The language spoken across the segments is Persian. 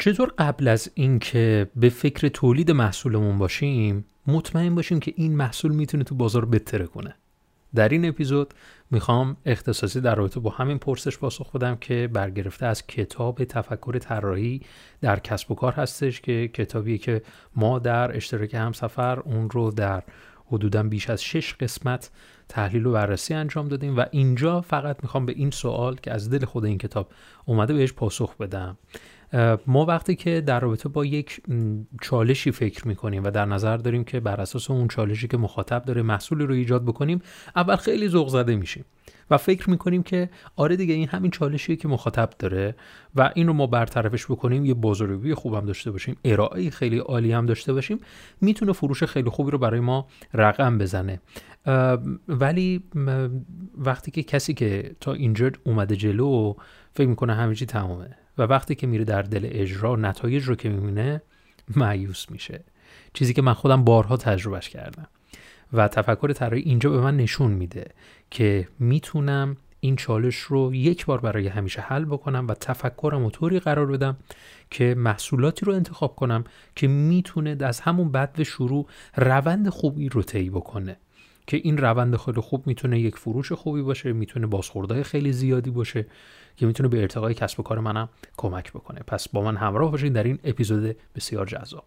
چطور قبل از اینکه به فکر تولید محصولمون باشیم مطمئن باشیم که این محصول می‌تونه تو بازار بتره کنه؟ در این اپیزود می‌خوام اختصاصی در رابطه با همین پرسش پاسخ بدم که برگرفته از کتاب تفکر طراحی در کسب و کار هستش که کتابیه که ما در اشتراک همسفر اون رو در حدودا بیش از شش قسمت تحلیل و بررسی انجام دادیم و اینجا فقط می‌خوام به این سوال که از دل خود این کتاب اومده بهش پاسخ بدم. ما وقتی که در رابطه با یک چالشی فکر می‌کنیم و در نظر داریم که بر اساس اون چالشی که مخاطب داره محصولی رو ایجاد بکنیم اول خیلی ذوق زده میشیم و فکر می‌کنیم که آره دیگه این همین چالشیه که مخاطب داره و این رو ما برطرفش بکنیم یه بازاریابی خوبم داشته باشیم ارائه خیلی عالی هم داشته باشیم می‌تونه فروش خیلی خوبی رو برای ما رقم بزنه. ولی وقتی که کسی که تا اینجا اومده جلو فکر می‌کنه همه چی تمامه و وقتی که میره در دل اجرا نتایج رو که می‌بینه معیوس میشه. چیزی که من خودم بارها تجربهش کردم. و تفکر طراحی اینجا به من نشون میده که می‌تونم این چالش رو یک بار برای همیشه حل بکنم و تفکرم و طوری قرار بدم که محصولاتی رو انتخاب کنم که می‌تونه از همون بد و شروع روند خوبی رو طی بکنه. که این روند خیلی خوب می‌تونه یک فروش خوبی باشه می‌تونه بازخوردهای خیلی زیادی باشه که می‌تونه به ارتقای کسب و کار منم کمک بکنه. پس با من همراه باشین در این اپیزود بسیار جذاب.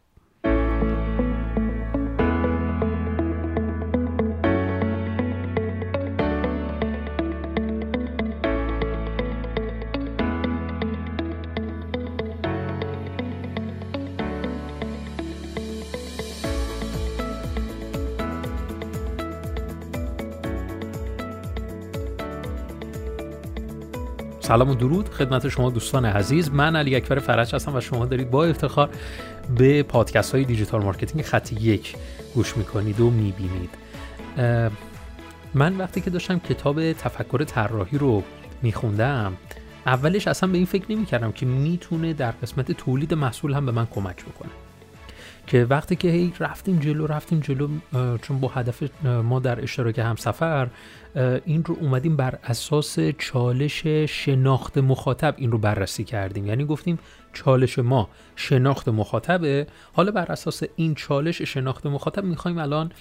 سلام و درود خدمت شما دوستان عزیز. من علی اکبر فرج هستم و شما دارید با افتخار به پادکست های digital marketing خط یک گوش می‌کنید و می‌بینید. من وقتی که داشتم کتاب تفکر طراحی رو میخوندم اولش اصلا به این فکر نمی‌کردم که می‌تونه در قسمت تولید محصول هم به من کمک بکنه. که وقتی که هی رفتیم جلو رفتیم جلو چون با هدف ما در اشتراک همسفر این رو اومدیم بر اساس چالش شناخت مخاطب این رو بررسی کردیم. یعنی گفتیم چالش ما شناخت مخاطبه. حالا بر اساس این چالش شناخت مخاطب می‌خوایم الان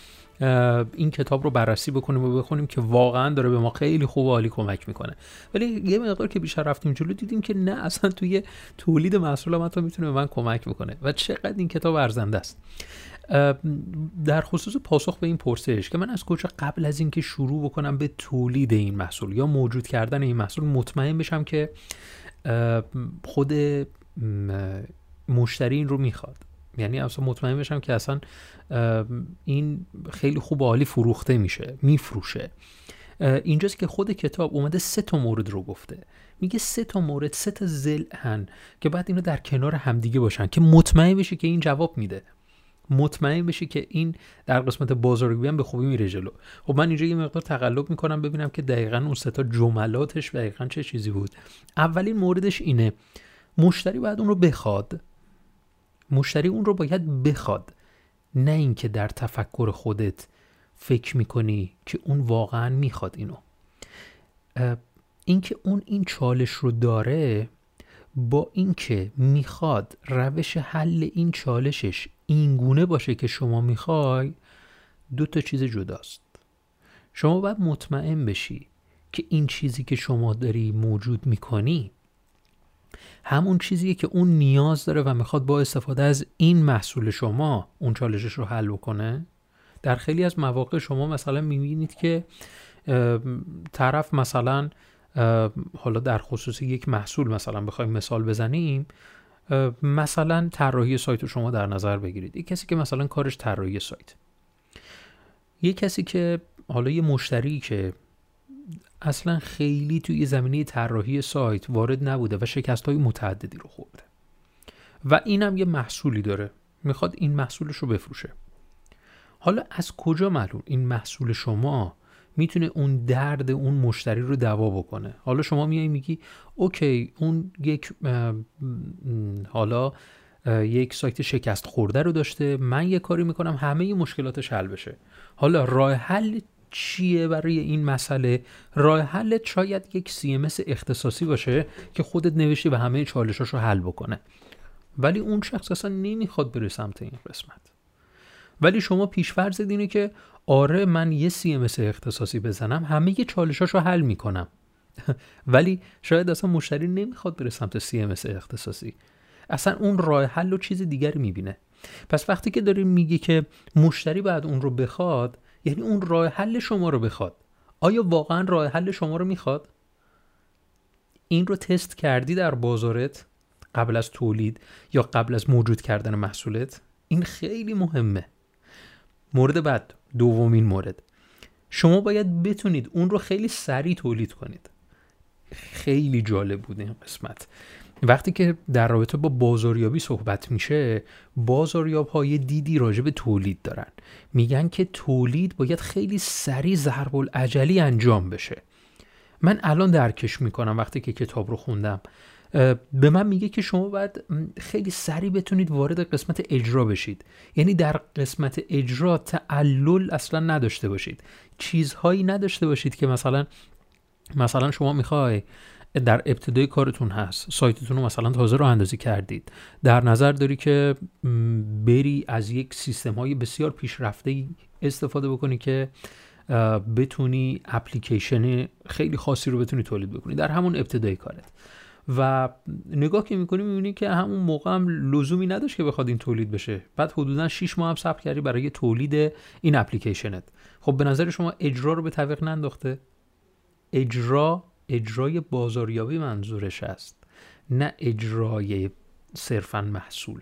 این کتاب رو بررسی بکنیم و بخونیم که واقعا داره به ما خیلی خوب و عالی کمک می‌کنه. ولی یه مقدار که بیشتر رفتیم جلو دیدیم که نه اصلا توی تولید محصول هم می‌تونه به من کمک بکنه و چقدر این کتاب ارزنده است. در خصوص پاسخ به این پرسش که من از کجا قبل از اینکه شروع بکنم به تولید این محصول یا موجود کردن این محصول مطمئن بشم که خود مشتری این رو می‌خواد. یعنی اصلا مطمئن بشم که اصلا این خیلی خوب و عالی فروخته میشه میفروشه. اینجاست که خود کتاب اومده سه تا مورد رو گفته. میگه سه تا مورد سه تا زلهن که بعد اینو در کنار همدیگه باشن که مطمئن بشه که این جواب میده. مطمئن بشه که این در قسمت بازاریابی هم به خوبی میره جلو. خب من اینجا یه مقدار تقلب می‌کنم ببینم که دقیقا اون سه تا جملاتش دقیقا چه چیزی بود. اولین موردش اینه مشتری باید اون رو بخواد. مشتری اون رو باید بخواد. نه اینکه در تفکر خودت فکر می‌کنی که اون واقعا می‌خواد اینو. اینکه اون این چالش رو داره با اینکه می‌خواد روش حل این چالشش اینگونه باشه که شما می‌خوای دو تا چیز جداست. شما باید مطمئن بشی که این چیزی که شما داری موجود می‌کنی همون چیزیه که اون نیاز داره و می‌خواد با استفاده از این محصول شما اون چالشش رو حل بکنه. در خیلی از مواقع شما مثلا می‌بینید که طرف مثلا حالا در خصوص یک محصول مثلا بخوایم مثال بزنیم مثلا طراحی سایت رو شما در نظر بگیرید. یک کسی که مثلا کارش طراحی سایت. یک کسی که حالا یه مشتری که اصلا خیلی توی زمینه طراحی سایت وارد نبوده و شکست های متعددی رو خورده. و اینم یه محصولی داره. می‌خواد این محصولش رو بفروشه. حالا از کجا معلوم این محصول شما می‌تونه اون درد اون مشتری رو دوا بکنه؟ حالا شما میای میگی اوکی اون یک حالا یک سایت شکست خورده رو داشته من یه کاری می‌کنم همه مشکلاتش حل بشه. حالا راه حل چیه برای این مسئله؟ راه حل شاید یک CMS اختصاصی باشه که خودت نوشتی و همه چالشاش رو حل بکنه. ولی اون شخص اصلا نمی‌خواد بره سمت این قسمت. ولی شما پیشفرض اینه که آره من یه CMS اختصاصی بزنم همه یه چالشاشو حل می‌کنم. ولی شاید اصلا مشتری نمی‌خواد بره سمت CMS اختصاصی. اصلا اون راه حل و چیز دیگری می‌بینه. پس وقتی که داریم میگی که مشتری باید اون رو بخواد یعنی اون راه حل شما رو بخواد. آیا واقعا راه حل شما رو می‌خواد؟ این رو تست کردی در بازارت قبل از تولید یا قبل از موجود کردن محصولت؟ این خیلی مهمه. مورد بعد دومین مورد. شما باید بتونید اون رو خیلی سریع تولید کنید. خیلی جالب بود این قسمت. وقتی که در رابطه با بازاریابی صحبت میشه بازاریاب های دیدی راجع به تولید دارن. میگن که تولید باید خیلی سریع ضرب العجلی انجام بشه. من الان درکش می‌کنم وقتی که کتاب رو خوندم. به من میگه که شما باید خیلی سریع بتونید وارد قسمت اجرا بشید. یعنی در قسمت اجرا تعلل اصلا نداشته باشید. چیزهایی نداشته باشید که مثلا مثلا شما می‌خوای در ابتدای کارتون هست. سایتتون رو مثلا تازه رو اندازی کردید. در نظر داری که بری از یک سیستم های بسیار پیشرفته استفاده بکنی که بتونی اپلیکیشن خیلی خاصی رو بتونی تولید بکنی در همون ابتدای کارت. و نگاه که می‌کنی می‌بینی که همون موقع هم لزومی نداشت که بخواد این تولید بشه. بعد حدودا 6 ماه هم صبر کردی برای تولید این اپلیکیشنت. خب به نظر شما اجرا رو به تعویق ننداخته؟ اجرا اجرای بازاریابی منظورش است نه اجرای صرفا محصول.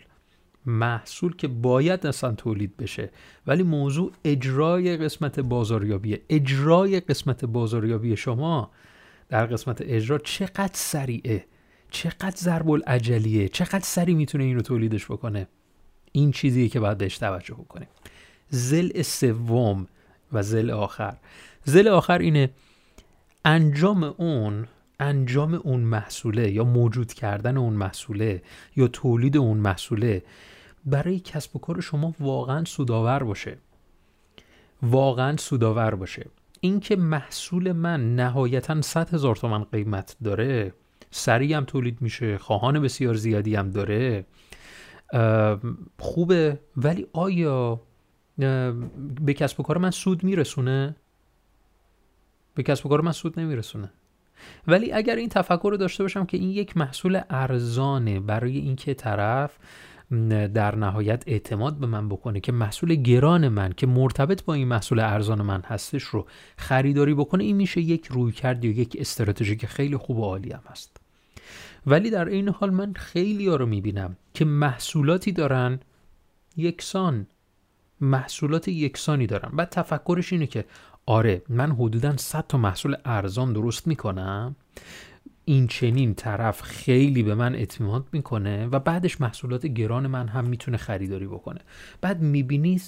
محصول که باید اصلا تولید بشه ولی موضوع اجرای قسمت بازاریابیه اجرای قسمت بازاریابی شما در قسمت اجرا چقدر سریعه چقدر ضرب العجلیه چقدر سریع می‌تونه این رو تولیدش بکنه. این چیزیه که باید بهش توجه بکنیم. زل سوم و زل آخر. زل آخر اینه انجام اون انجام اون محصوله یا موجود کردن اون محصوله یا تولید اون محصوله برای کسب و کار شما واقعا سودآور باشه. واقعا سودآور باشه. اینکه محصول من نهایتا 100 هزار تومن قیمت داره سریع هم تولید میشه خواهان بسیار زیادی هم داره خوبه. ولی آیا به کسب و کار من سود میرسونه؟ به کسب و کار من سود نمیرسونه. ولی اگر این تفکر رو داشته باشم که این یک محصول ارزانه برای اینکه طرف در نهایت اعتماد به من بکنه که محصول گران من که مرتبط با این محصول ارزان من هستش رو خریداری بکنه این میشه یک روی کرد یا یک استراتژی که خیلی خوب و عالی هم هست. ولی در این حال من خیلی ها رو می‌بینم که محصولاتی دارن یکسان محصولات یکسانی دارن. بعد تفکرش اینه که آره من حدودا 100 تا محصول ارزان درست می‌کنم. این چنین طرف خیلی به من اعتماد می‌کنه و بعدش محصولات گران من هم می‌تونه خریداری بکنه. بعد می‌بینی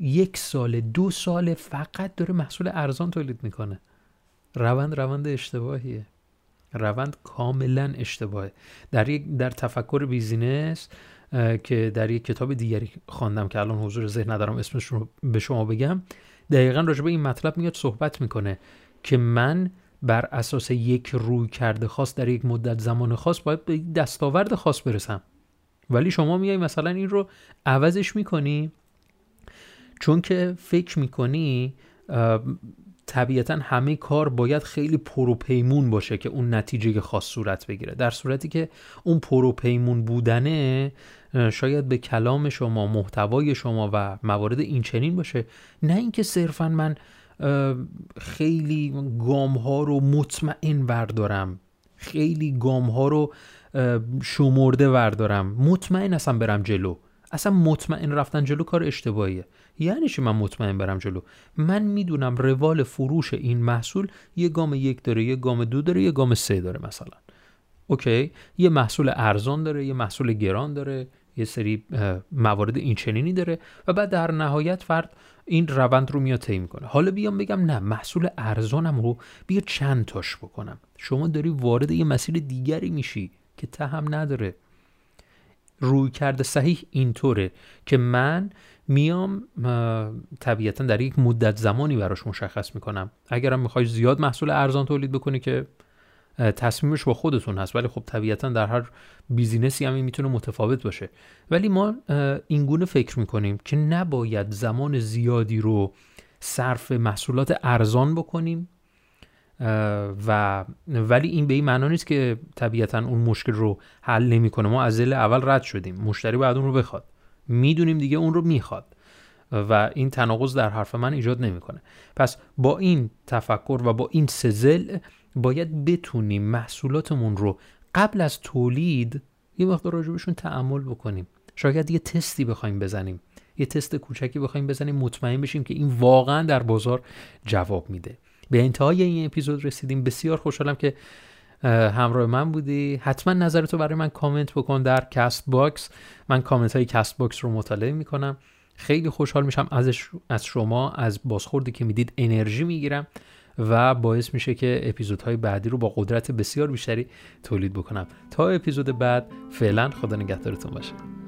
یک سال دو سال فقط داره محصول ارزان تولید می‌کنه. روند روند اشتباهیه. روند کاملا اشتباهه. در یک در تفکر بیزینس که در یک کتاب دیگری خواندم که الان حضور ذهن ندارم اسمش رو به شما بگم دقیقا راجع به این مطلب میاد صحبت می‌کنه که من بر اساس یک روی کرده خاص در یک مدت زمان خاص باید به دستاورد خاص برسم. ولی شما میای مثلا این رو عوضش می‌کنی چون که فکر می‌کنی طبیعتا همه کار باید خیلی پروپیمون باشه که اون نتیجه خاص صورت بگیره. در صورتی که اون پروپیمون بودنه شاید به کلام شما محتوای شما و موارد این چنین باشه. نه اینکه صرفا من خیلی گام ها رو مطمئن وردارم. خیلی گام ها رو شمرده وردارم. مطمئن اصلا برم جلو. اصلا مطمئن رفتن جلو کار اشتباهیه. یعنی چی من مطمئن برم جلو؟ من می‌دونم روال فروش این محصول یه گام یک داره یه گام دو داره یه گام سه داره مثلا. اوکی؟ یه محصول ارزان داره یه محصول گران داره. یه سری موارد این چنینی داره و بعد در نهایت فرد این روند رو میاد طی می‌کنه. حالا بیام بگم نه محصول ارزانم رو بیا چند تاش بکنم. شما داری وارد یه مسیر دیگری میشی که ته هم نداره. روی کرده صحیح اینطوره که من میام طبیعتا در یک مدت زمانی براش مشخص می‌کنم. اگرم می‌خوای زیاد محصول ارزان تولید بکنی که تصمیمش با خودتون هست. ولی خب طبیعتا در هر بیزینسی هم می‌تونه متفاوت باشه. ولی ما اینگونه فکر می‌کنیم که نباید زمان زیادی رو صرف محصولات ارزان بکنیم و ولی این به این معنا نیست که طبیعتا اون مشکل رو حل نمی‌کنه. ما از اول رد شدیم. مشتری باید اون رو بخواد. می‌دونیم دیگه اون رو می‌خواد. و این تناقض در حرف من ایجاد نمی‌کنه. پس با این تفکر و با این سزل باید بتونیم محصولاتمون رو قبل از تولید یه وقت راجبشون تأمل بکنیم. شاید یه تستی بخوایم بزنیم. یه تست کوچکی بخوایم بزنیم مطمئن بشیم که این واقعا در بازار جواب میده. به انتهای این اپیزود رسیدیم. بسیار خوشحالم که همراه من بودی. حتما نظرتو برای من کامنت بکن در Castbox. من کامنت های Castbox رو مطالعه می‌کنم. خیلی خوشحال میشم از شما از بازخوردی که می‌دید انرژی می‌گیرم. و باعث میشه که اپیزودهای بعدی رو با قدرت بسیار بیشتری تولید بکنم. تا اپیزود بعد فعلا خدا نگهدارتون باشه.